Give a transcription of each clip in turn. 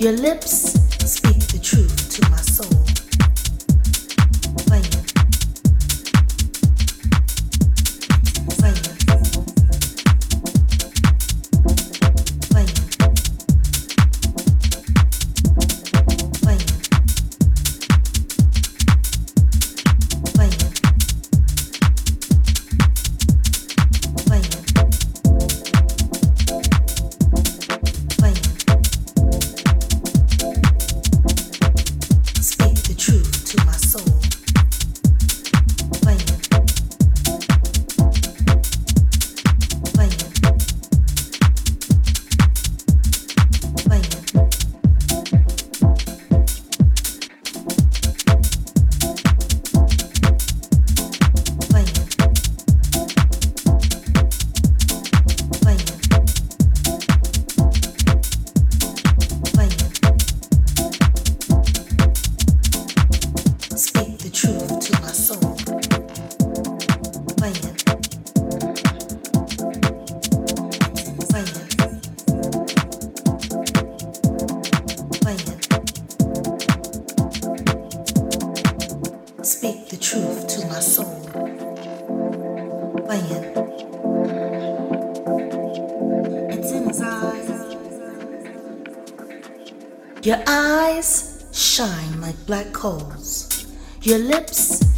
Your lips coals. Your lips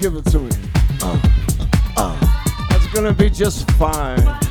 give it to me. Uh, uh, That's gonna be just fine.